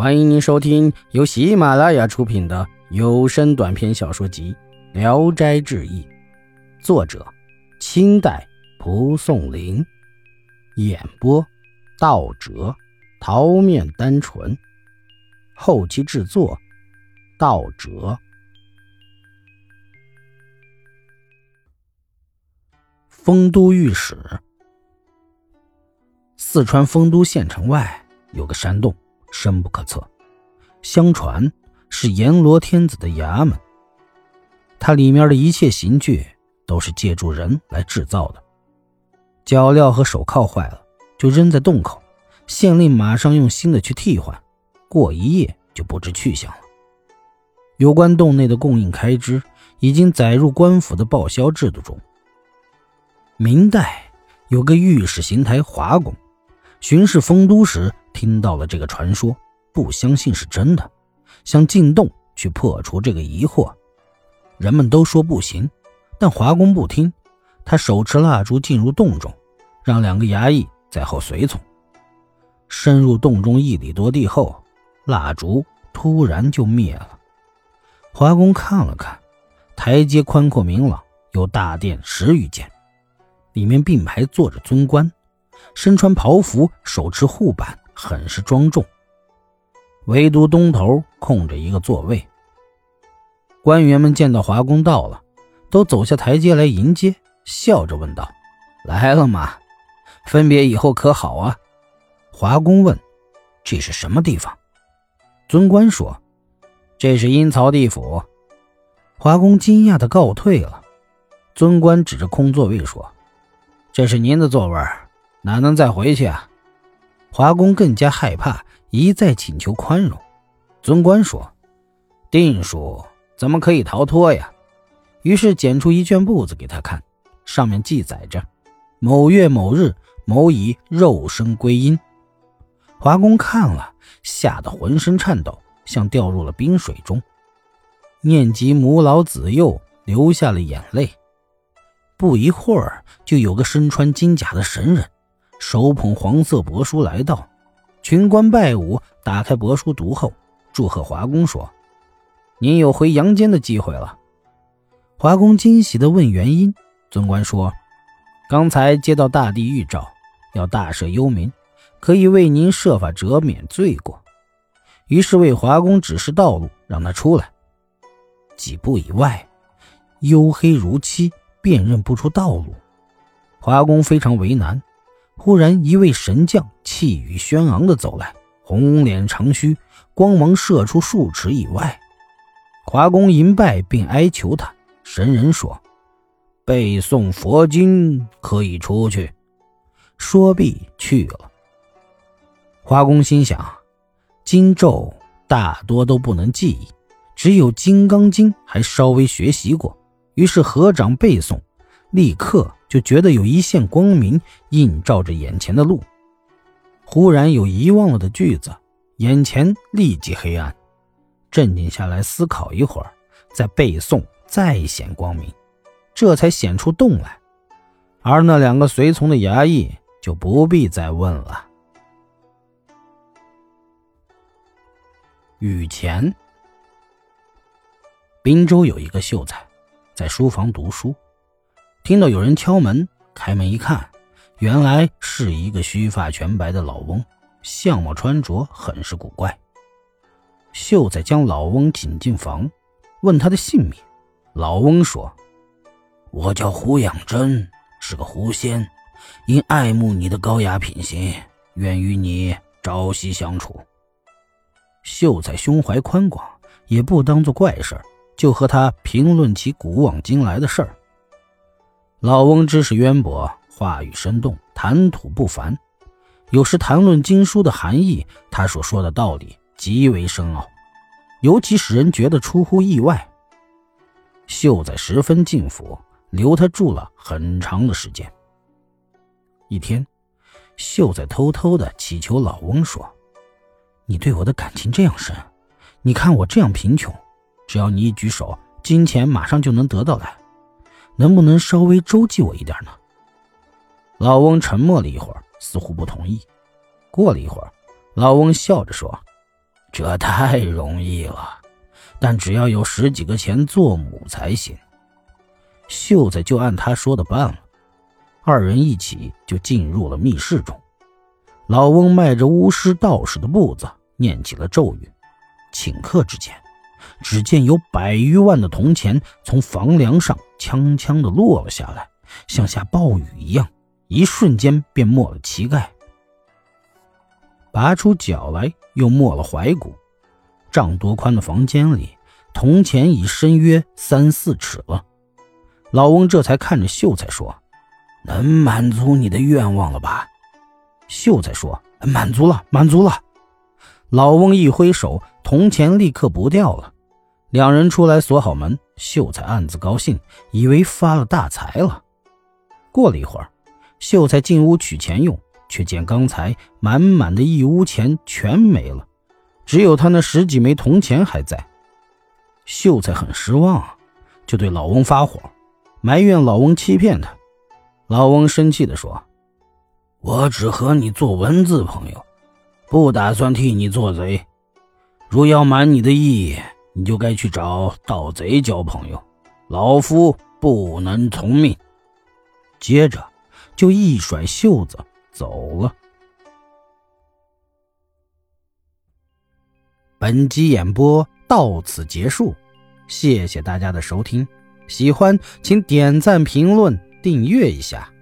欢迎您收听由喜马拉雅出品的有声短篇小说集《聊斋志异》，作者：清代蒲松龄，演播：道哲、桃面单纯，后期制作：道哲。丰都御史，四川丰都县城外有个山洞。深不可测，相传是阎罗天子的衙门。它里面的一切刑具都是借助人来制造的。脚镣和手铐坏了，就扔在洞口，县令马上用新的去替换，过一夜就不知去向了。有关洞内的供应开支，已经载入官府的报销制度中。明代有个御史邢台华公，巡视丰都时。听到了这个传说，不相信是真的，想进洞去破除这个疑惑。人们都说不行，但华工不听，他手持蜡烛进入洞中，让两个衙役在后随从。深入洞中一里多地后，蜡烛突然就灭了。华工看了看，台阶宽阔明朗，有大殿十余间，里面并排坐着尊官，身穿袍服，手持护板。很是庄重，唯独东头空着一个座位。官员们见到华公到了，都走下台阶来迎接，笑着问道：“来了吗？分别以后可好啊？”华公问：“这是什么地方？”尊官说：“这是阴曹地府。”华公惊讶的告退了。尊官指着空座位说：“这是您的座位，哪能再回去啊？”华公更加害怕，一再请求宽容。尊官说：“定数怎么可以逃脱呀？”于是捡出一卷簿子给他看，上面记载着：“某月某日，某以肉身归阴。”华公看了，吓得浑身颤抖，像掉入了冰水中，念及母老子幼，流下了眼泪。不一会儿，就有个身穿金甲的神人。手捧黄色帛书来到，群官拜舞，打开帛书读后，祝贺华公说：“您有回阳间的机会了。”华公惊喜地问原因，尊官说：“刚才接到大帝谕诏，要大赦幽民，可以为您设法折免罪过。”于是为华公指示道路，让他出来。几步以外，黝黑如漆，辨认不出道路。华公非常为难。忽然，一位神将气宇轩昂地走来，红脸长须，光芒射出数尺以外。华公迎拜并哀求他。神人说：“背诵佛经可以出去。”说毕去了。华公心想，经咒大多都不能记忆，只有《金刚经》还稍微学习过，于是合掌背诵，立刻。就觉得有一线光明映照着眼前的路，忽然有遗忘了的句子，眼前立即黑暗。镇定下来思考一会儿，再背诵，再显光明，这才显出洞来。而那两个随从的衙役就不必再问了。雨前，滨州有一个秀才，在书房读书。听到有人敲门，开门一看，原来是一个须发全白的老翁，相貌穿着很是古怪。秀才将老翁请进房，问他的姓名。老翁说：“我叫胡养真，是个狐仙，因爱慕你的高雅品行，愿与你朝夕相处。”秀才胸怀宽广，也不当做怪事就和他评论起古往今来的事儿。老翁知识渊博，话语生动，谈吐不凡。有时谈论经书的含义，他所说的道理极为深奥，尤其使人觉得出乎意外。秀才十分敬服，留他住了很长的时间。一天，秀才偷偷的祈求老翁说：“你对我的感情这样深，你看我这样贫穷，只要你一举手，金钱马上就能得到来。”能不能稍微周济我一点呢？老翁沉默了一会儿，似乎不同意。过了一会儿，老翁笑着说：“这太容易了，但只要有十几个钱做母才行。秀才就按他说的办了，二人一起就进入了密室中。老翁迈着巫师道士的步子，念起了咒语。顷刻之间，只见有百余万的铜钱从房梁上锵锵地落了下来，像下暴雨一样，一瞬间便没了膝盖。拔出脚来，又没了踝骨。丈多宽的房间里，铜钱已深约三四尺了。老翁这才看着秀才说：“能满足你的愿望了吧？”秀才说：“满足了，满足了。”老翁一挥手，铜钱立刻不掉了。两人出来锁好门，秀才暗自高兴，以为发了大财了。过了一会儿，秀才进屋取钱用。却见刚才满满的一屋钱全没了，只有他那十几枚铜钱还在。秀才很失望，就对老翁发火，埋怨老翁欺骗他。老翁生气地说：“我只和你做文字朋友，不打算替你做贼。如要满你的意，你就该去找盗贼交朋友，老夫不能从命。”接着就一甩袖子。走了。本集演播到此结束，谢谢大家的收听。喜欢请点赞、评论、订阅一下。